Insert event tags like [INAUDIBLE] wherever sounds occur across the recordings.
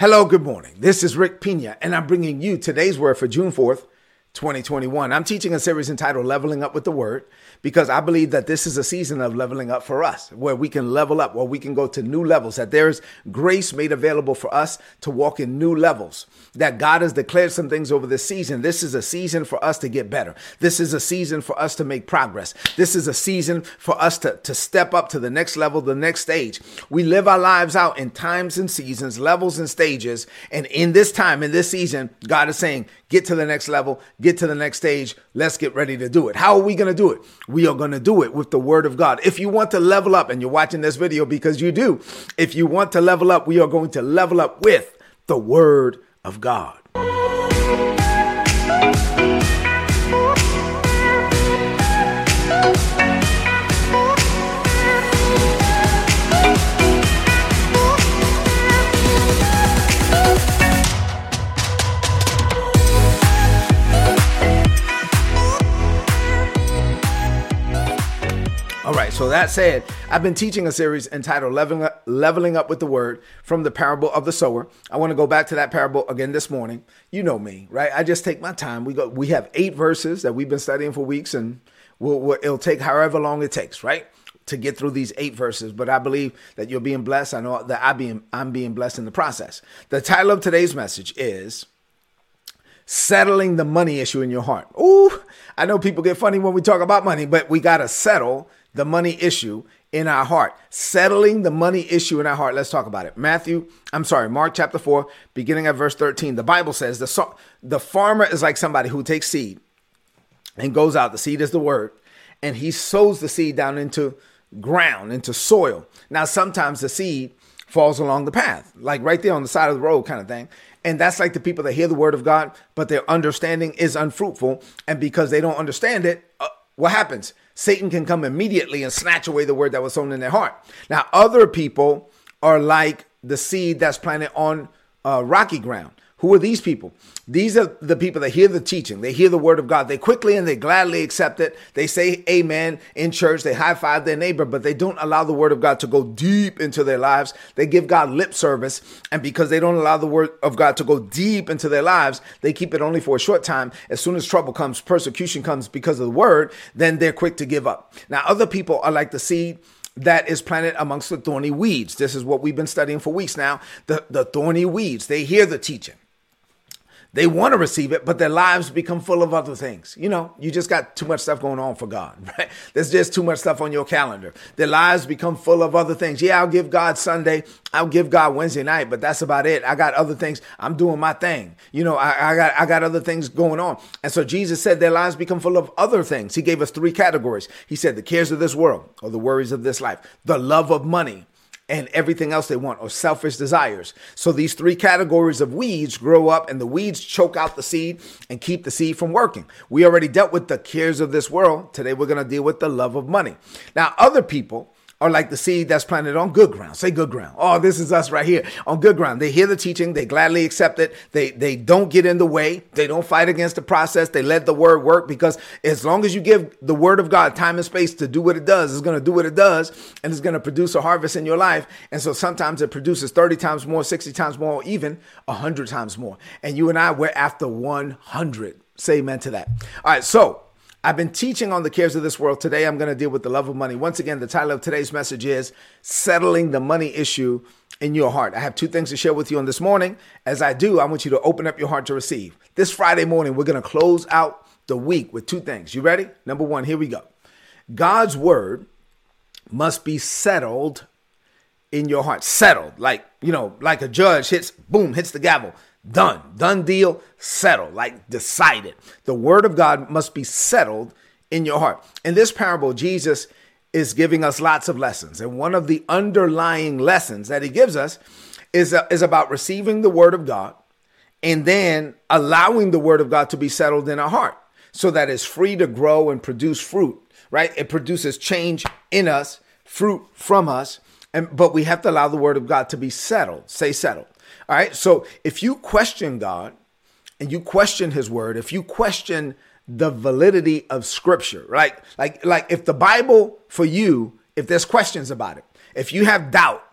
Hello, good morning. This is Rick Pina, and I'm bringing you today's word for June 4th, 2021. I'm teaching a series entitled Leveling Up with the Word because I believe that this is a season of leveling up for us, where we can level up, where we can go to new levels, that there's grace made available for us to walk in new levels, that God has declared some things over this season. This is a season for us to get better. This is a season for us to make progress. This is a season for us to, to step up to the next level, the next stage. We live our lives out in times and seasons, levels and stages. And in this time, in this season, God is saying, get to the next level, get to the next stage. Let's get ready to do it. How are we going to do it? We are going to do it with the word of God. If you want to level up, and you're watching this video because you do, if you want to level up, we are going to level up with the word of God. All right, so that said, I've been teaching a series entitled Leveling Up, Leveling Up with the Word from the parable of the sower. I want to go back to that parable again this morning. You know me, right? I just take my time. We go we have 8 verses that we've been studying for weeks and we'll, we'll, it'll take however long it takes, right? To get through these 8 verses, but I believe that you're being blessed. I know that I being I'm being blessed in the process. The title of today's message is settling the money issue in your heart. Ooh, I know people get funny when we talk about money, but we got to settle the money issue in our heart. Settling the money issue in our heart. Let's talk about it. Matthew, I'm sorry, Mark chapter 4, beginning at verse 13. The Bible says the, the farmer is like somebody who takes seed and goes out. The seed is the word. And he sows the seed down into ground, into soil. Now, sometimes the seed falls along the path, like right there on the side of the road, kind of thing. And that's like the people that hear the word of God, but their understanding is unfruitful. And because they don't understand it, uh, what happens? Satan can come immediately and snatch away the word that was sown in their heart. Now, other people are like the seed that's planted on uh, rocky ground. Who are these people? These are the people that hear the teaching. They hear the word of God. They quickly and they gladly accept it. They say amen in church. They high five their neighbor, but they don't allow the word of God to go deep into their lives. They give God lip service. And because they don't allow the word of God to go deep into their lives, they keep it only for a short time. As soon as trouble comes, persecution comes because of the word, then they're quick to give up. Now, other people are like the seed that is planted amongst the thorny weeds. This is what we've been studying for weeks now. The, the thorny weeds, they hear the teaching. They want to receive it, but their lives become full of other things. You know, you just got too much stuff going on for God, [LAUGHS] right? There's just too much stuff on your calendar. Their lives become full of other things. Yeah, I'll give God Sunday. I'll give God Wednesday night, but that's about it. I got other things. I'm doing my thing. You know, I, I got I got other things going on. And so Jesus said their lives become full of other things. He gave us three categories. He said the cares of this world or the worries of this life, the love of money, and everything else they want or selfish desires. So these three categories of weeds grow up and the weeds choke out the seed and keep the seed from working. We already dealt with the cares of this world. Today we're going to deal with the love of money. Now, other people are like the seed that's planted on good ground. Say good ground. Oh, this is us right here on good ground. They hear the teaching, they gladly accept it. They they don't get in the way. They don't fight against the process. They let the word work because as long as you give the word of God time and space to do what it does, it's going to do what it does and it's going to produce a harvest in your life. And so sometimes it produces 30 times more, 60 times more, even 100 times more. And you and I we're after 100. Say amen to that. All right, so I've been teaching on the cares of this world. Today, I'm going to deal with the love of money. Once again, the title of today's message is Settling the Money Issue in Your Heart. I have two things to share with you on this morning. As I do, I want you to open up your heart to receive. This Friday morning, we're going to close out the week with two things. You ready? Number one, here we go. God's word must be settled in your heart. Settled, like, you know, like a judge hits, boom, hits the gavel. Done. Done deal, settled, like decided. The word of God must be settled in your heart. In this parable, Jesus is giving us lots of lessons. And one of the underlying lessons that he gives us is, uh, is about receiving the word of God and then allowing the word of God to be settled in our heart so that it's free to grow and produce fruit, right? It produces change in us, fruit from us. And, but we have to allow the word of God to be settled. Say settled. All right. So if you question God and you question his word, if you question the validity of scripture, right? Like, like if the Bible for you, if there's questions about it, if you have doubt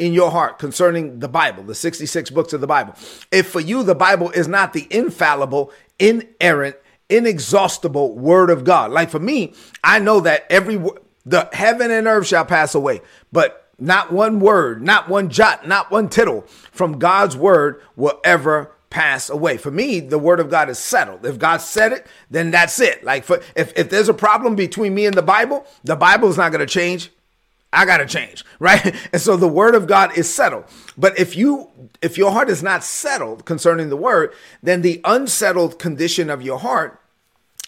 in your heart concerning the Bible, the 66 books of the Bible. If for you the Bible is not the infallible, inerrant, inexhaustible word of God. Like for me, I know that every the heaven and earth shall pass away, but not one word, not one jot, not one tittle from God's word will ever pass away. For me, the word of God is settled. If God said it, then that's it. Like for if, if there's a problem between me and the Bible, the Bible's not going to change. I got to change, [LAUGHS] right? And so the word of God is settled. But if you if your heart is not settled concerning the word, then the unsettled condition of your heart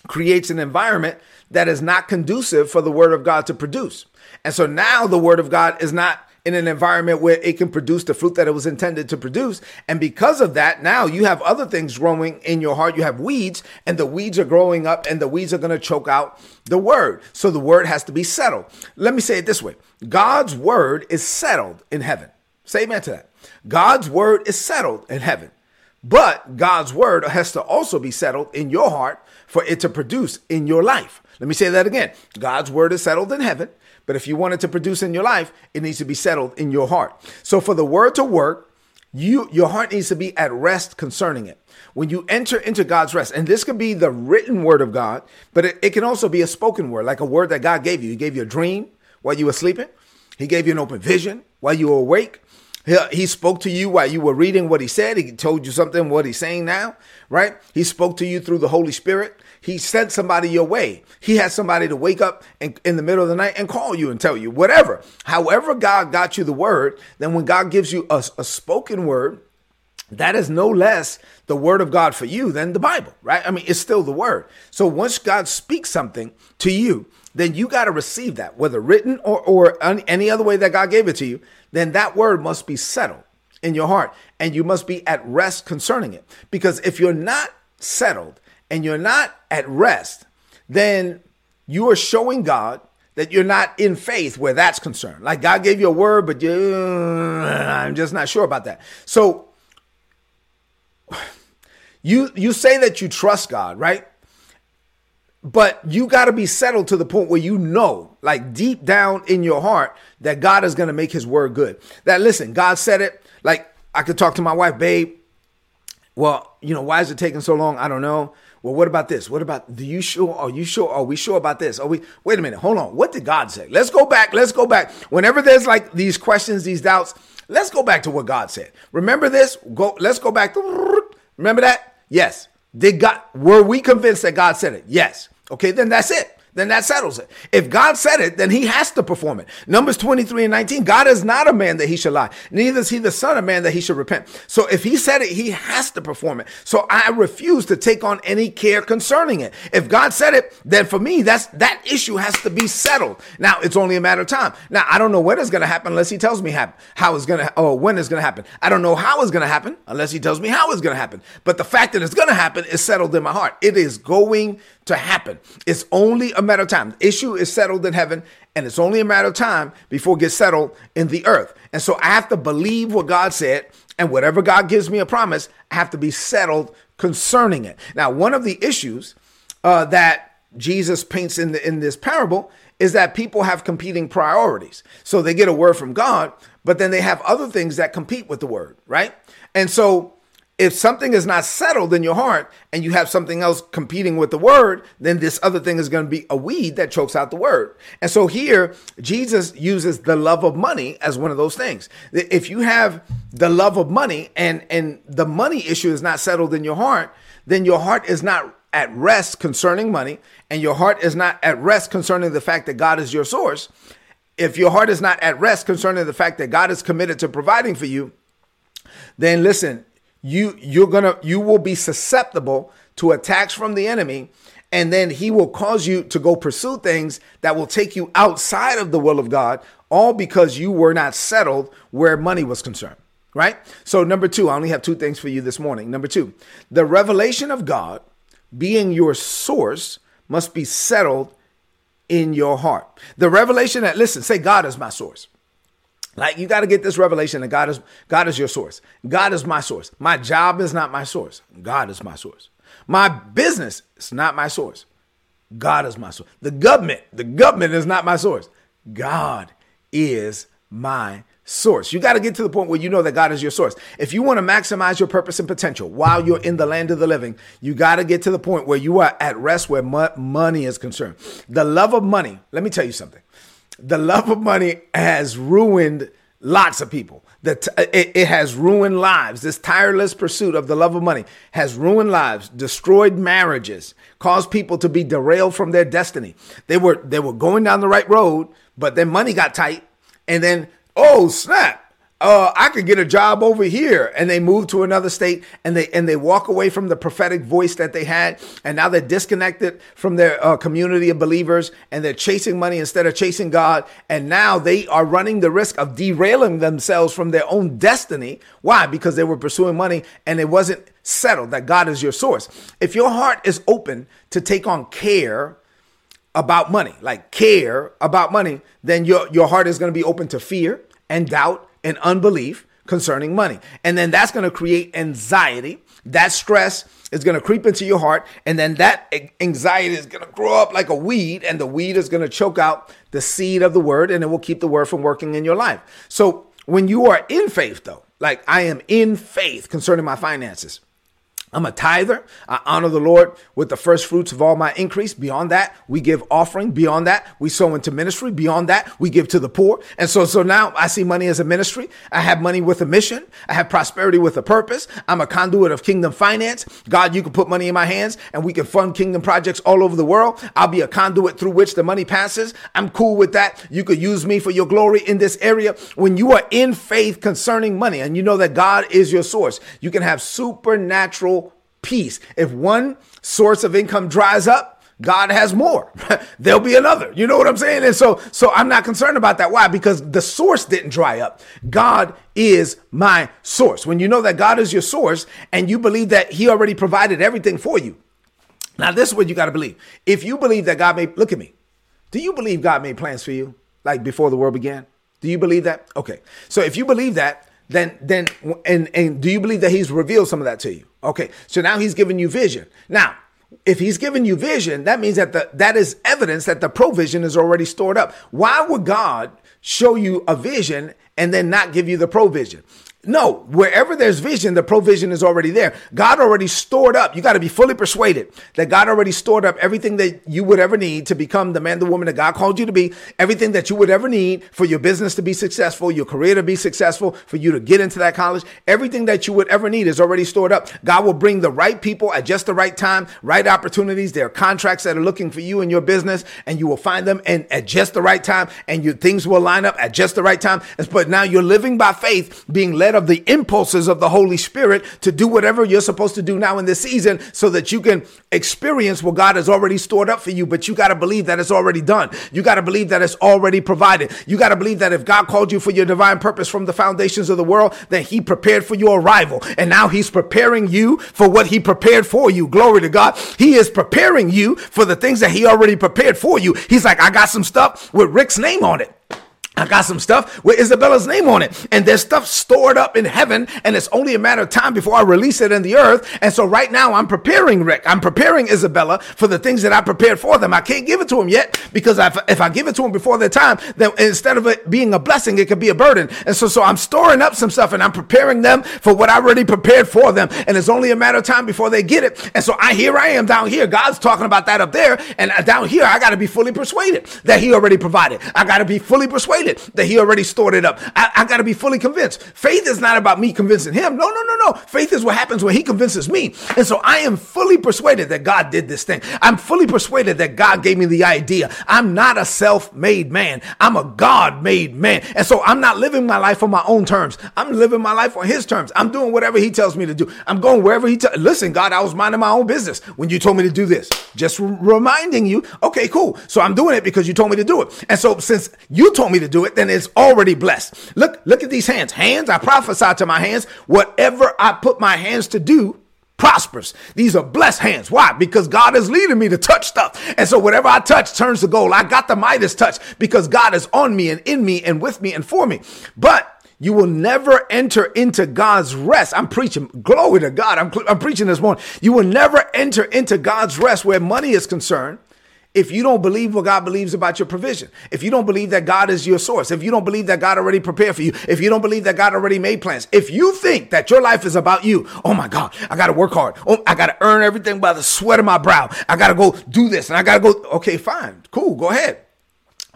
creates an environment that is not conducive for the word of God to produce. And so now the word of God is not in an environment where it can produce the fruit that it was intended to produce. And because of that, now you have other things growing in your heart. You have weeds, and the weeds are growing up, and the weeds are going to choke out the word. So the word has to be settled. Let me say it this way God's word is settled in heaven. Say amen to that. God's word is settled in heaven. But God's word has to also be settled in your heart for it to produce in your life. Let me say that again. God's word is settled in heaven. But if you want it to produce in your life, it needs to be settled in your heart. So for the word to work, you your heart needs to be at rest concerning it. When you enter into God's rest, and this could be the written word of God, but it, it can also be a spoken word, like a word that God gave you. He gave you a dream while you were sleeping. He gave you an open vision while you were awake. He, spoke to you while you were reading what he said. He told you something, what he's saying now, right? He spoke to you through the Holy Spirit. He sent somebody your way. He had somebody to wake up in, in the middle of the night and call you and tell you whatever. However, God got you the word, then when God gives you a, a spoken word, that is no less the word of God for you than the Bible, right? I mean, it's still the word. So once God speaks something to you, then you got to receive that, whether written or, or any other way that God gave it to you, then that word must be settled in your heart and you must be at rest concerning it. Because if you're not settled and you're not at rest, then you are showing God that you're not in faith where that's concerned. Like God gave you a word, but you, I'm just not sure about that. So [SIGHS] you you say that you trust God, right? But you got to be settled to the point where you know, like deep down in your heart, that God is going to make his word good. That listen, God said it. Like I could talk to my wife, babe. Well, you know, why is it taking so long? I don't know. Well, what about this? What about, do you sure? Are you sure? Are we sure about this? Are we, wait a minute, hold on. What did God say? Let's go back. Let's go back. Whenever there's like these questions, these doubts, let's go back to what God said. Remember this? Go, let's go back remember that? Yes. Did God, were we convinced that God said it? Yes. Okay, then that's it then that settles it. If God said it, then he has to perform it. Numbers 23 and 19, God is not a man that he should lie, neither is he the son of man that he should repent. So if he said it, he has to perform it. So I refuse to take on any care concerning it. If God said it, then for me, that's that issue has to be settled. Now it's only a matter of time. Now I don't know when it's going to happen unless he tells me happen, how it's going to, or when it's going to happen. I don't know how it's going to happen unless he tells me how it's going to happen. But the fact that it's going to happen is settled in my heart. It is going to happen. It's only a matter of time. The issue is settled in heaven, and it's only a matter of time before it gets settled in the earth. And so I have to believe what God said, and whatever God gives me a promise, I have to be settled concerning it. Now, one of the issues uh, that Jesus paints in the, in this parable is that people have competing priorities. So they get a word from God, but then they have other things that compete with the word, right? And so if something is not settled in your heart and you have something else competing with the word, then this other thing is going to be a weed that chokes out the word. And so here, Jesus uses the love of money as one of those things. If you have the love of money and, and the money issue is not settled in your heart, then your heart is not at rest concerning money and your heart is not at rest concerning the fact that God is your source. If your heart is not at rest concerning the fact that God is committed to providing for you, then listen, you you're gonna you will be susceptible to attacks from the enemy and then he will cause you to go pursue things that will take you outside of the will of god all because you were not settled where money was concerned right? So number two i only have two things for you this morning. Number two the revelation of god being your source must be settled in your heart. The revelation that listen say god is my source like you got to get this revelation that God is God is your source. God is my source. My job is not my source. God is my source. My business is not my source. God is my source. The government, the government is not my source. God is my source. You got to get to the point where you know that God is your source. If you want to maximize your purpose and potential while you're in the land of the living, you got to get to the point where you are at rest where mo- money is concerned. The love of money, let me tell you something. The love of money has ruined lots of people. That it, it has ruined lives. This tireless pursuit of the love of money has ruined lives, destroyed marriages, caused people to be derailed from their destiny. They were they were going down the right road, but then money got tight, and then oh snap uh, I could get a job over here, and they move to another state, and they and they walk away from the prophetic voice that they had, and now they're disconnected from their uh, community of believers, and they're chasing money instead of chasing God, and now they are running the risk of derailing themselves from their own destiny. Why? Because they were pursuing money, and it wasn't settled that God is your source. If your heart is open to take on care about money, like care about money, then your your heart is going to be open to fear and doubt and unbelief concerning money. And then that's going to create anxiety. That stress is going to creep into your heart. And then that anxiety is going to grow up like a weed, and the weed is going to choke out the seed of the word, and it will keep the word from working in your life. So when you are in faith, though, like I am in faith concerning my finances, I'm a tither. I honor the Lord with the first fruits of all my increase. Beyond that, we give offering. Beyond that, we sow into ministry. Beyond that, we give to the poor. And so, so now I see money as a ministry. I have money with a mission. I have prosperity with a purpose. I'm a conduit of kingdom finance. God, you can put money in my hands and we can fund kingdom projects all over the world. I'll be a conduit through which the money passes. I'm cool with that. You could use me for your glory in this area. When you are in faith concerning money and you know that God is your source, you can have supernatural peace. If one source of income dries up, God has more. [LAUGHS] There'll be another. You know what I'm saying? And so, so I'm not concerned about that. Why? Because the source didn't dry up. God is my source. When you know that God is your source and you believe that He already provided everything for you. Now, this is what you got to believe. If you believe that God made, look at me. Do you believe God made plans for you like before the world began? Do you believe that? Okay. So if you believe that, then then and and do you believe that he's revealed some of that to you? Okay, so now he's given you vision. Now, if he's given you vision, that means that the that is evidence that the provision is already stored up. Why would God show you a vision and then not give you the provision? No, wherever there's vision, the provision is already there. God already stored up. You got to be fully persuaded that God already stored up everything that you would ever need to become the man, the woman that God called you to be, everything that you would ever need for your business to be successful, your career to be successful, for you to get into that college. Everything that you would ever need is already stored up. God will bring the right people at just the right time, right opportunities. There are contracts that are looking for you in your business and you will find them and at just the right time and your things will line up at just the right time. But now you're living by faith, being led of the impulses of the Holy Spirit to do whatever you're supposed to do now in this season so that you can experience what God has already stored up for you. But you got to believe that it's already done. You got to believe that it's already provided. You got to believe that if God called you for your divine purpose from the foundations of the world, that He prepared for your arrival. And now He's preparing you for what He prepared for you. Glory to God. He is preparing you for the things that He already prepared for you. He's like, I got some stuff with Rick's name on it. I got some stuff with Isabella's name on it, and there's stuff stored up in heaven, and it's only a matter of time before I release it in the earth. And so, right now, I'm preparing Rick, I'm preparing Isabella for the things that I prepared for them. I can't give it to him yet because if, if I give it to him before their time, then instead of it being a blessing, it could be a burden. And so, so I'm storing up some stuff, and I'm preparing them for what I already prepared for them. And it's only a matter of time before they get it. And so, I here I am down here. God's talking about that up there, and uh, down here, I got to be fully persuaded that He already provided. I got to be fully persuaded persuaded that he already stored it up. I, I got to be fully convinced. Faith is not about me convincing him. No, no, no, no. Faith is what happens when he convinces me. And so I am fully persuaded that God did this thing. I'm fully persuaded that God gave me the idea. I'm not a self made man. I'm a God made man. And so I'm not living my life on my own terms. I'm living my life on his terms. I'm doing whatever he tells me to do. I'm going wherever he tells. Listen, God, I was minding my own business when you told me to do this. Just reminding you, okay, cool. So I'm doing it because you told me to do it. And so since you told me to do it, then it's already blessed. Look, look at these hands. Hands, I prophesy to my hands. Whatever I put my hands to do, prospers. These are blessed hands. Why? Because God is leading me to touch stuff. And so whatever I touch turns to gold. I got the Midas touch because God is on me and in me and with me and for me. But you will never enter into God's rest. I'm preaching. Glory to God. I'm, I'm preaching this morning. You will never enter into God's rest where money is concerned if you don't believe what God believes about your provision, if you don't believe that God is your source, if you don't believe that God already prepared for you, if you don't believe that God already made plans, if you think that your life is about you, oh my God, I got to work hard. Oh, I got to earn everything by the sweat of my brow. I got to go do this and I got to go. Okay, fine, cool, go ahead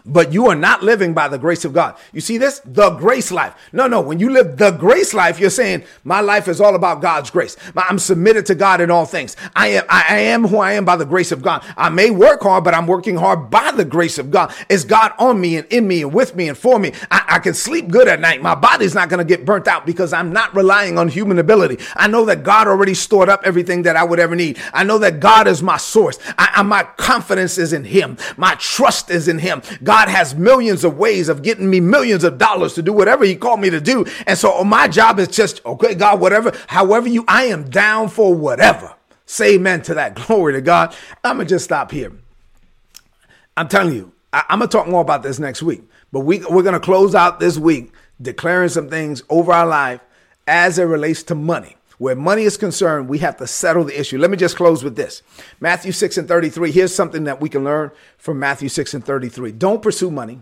but you are not living by the grace of God. You see this? The grace life. No, no. When you live the grace life, you're saying my life is all about God's grace. I'm submitted to God in all things. I am, I am who I am by the grace of God. I may work hard, but I'm working hard by the grace of God. It's God on me and in me and with me and for me? I, I can sleep good at night. My body's not going to get burnt out because I'm not relying on human ability. I know that God already stored up everything that I would ever need. I know that God is my source. I, I, my confidence is in Him. My trust is in Him. God God has millions of ways of getting me millions of dollars to do whatever He called me to do. And so oh, my job is just, okay, God, whatever, however you, I am down for whatever. Say amen to that. [LAUGHS] Glory to God. I'm going to just stop here. I'm telling you, I, am going to talk more about this next week, but we, we're going to close out this week declaring some things over our life as it relates to money. Where money is concerned, we have to settle the issue. Let me just close with this Matthew 6 and 33. Here's something that we can learn from Matthew 6 and 33. Don't pursue money,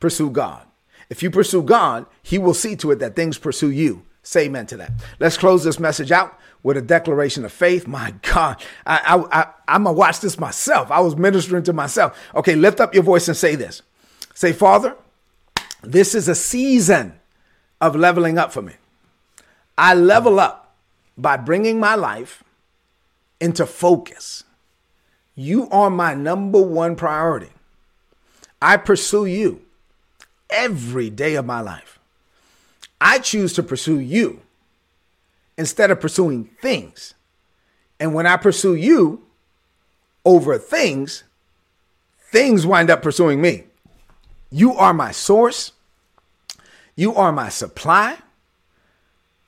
pursue God. If you pursue God, He will see to it that things pursue you. Say amen to that. Let's close this message out with a declaration of faith. My God, I, I, I, I'm going to watch this myself. I was ministering to myself. Okay, lift up your voice and say this. Say, Father, this is a season of leveling up for me. I level up by bringing my life into focus. You are my number one priority. I pursue you every day of my life. I choose to pursue you instead of pursuing things. And when I pursue you over things, things wind up pursuing me. You are my source. You are my supply.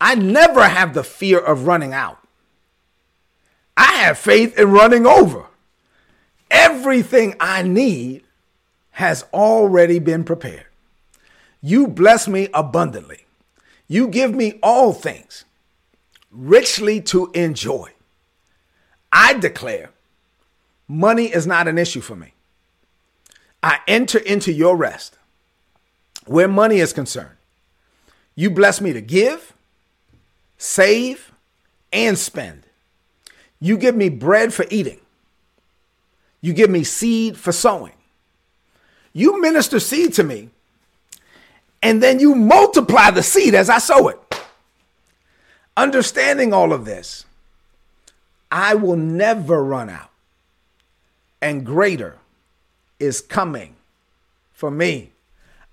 I never have the fear of running out. I have faith in running over. Everything I need has already been prepared. You bless me abundantly. You give me all things richly to enjoy. I declare money is not an issue for me. I enter into your rest where money is concerned. You bless me to give, save, and spend. You give me bread for eating. You give me seed for sowing. You minister seed to me, and then you multiply the seed as I sow it. Understanding all of this, I will never run out, and greater is coming for me.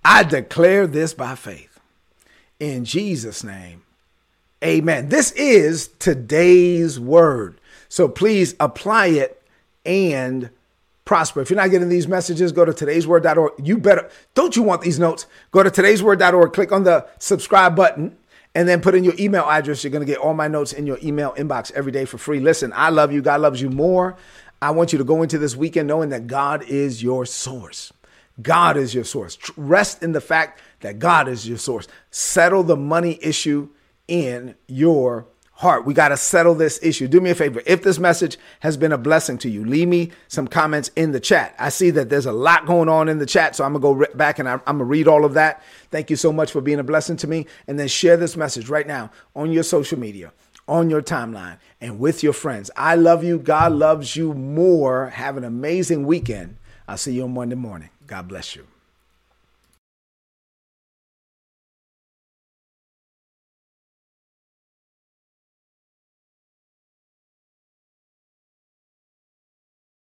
I declare this by faith. In Jesus' name, Amen. This is today's word. So please apply it and prosper. If you're not getting these messages, go to today'sword.org. You better, don't you want these notes? Go to today'sword.org, click on the subscribe button, and then put in your email address. You're going to get all my notes in your email inbox every day for free. Listen, I love you. God loves you more. I want you to go into this weekend knowing that God is your source. God is your source. Rest in the fact that God is your source. Settle the money issue in your heart. We got to settle this issue. Do me a favor. If this message has been a blessing to you, leave me some comments in the chat. I see that there's a lot going on in the chat, so I'm going to go back and I'm going to read all of that. Thank you so much for being a blessing to me. And then share this message right now on your social media, on your timeline, and with your friends. I love you. God loves you more. Have an amazing weekend. I'll see you on Monday morning. God bless you.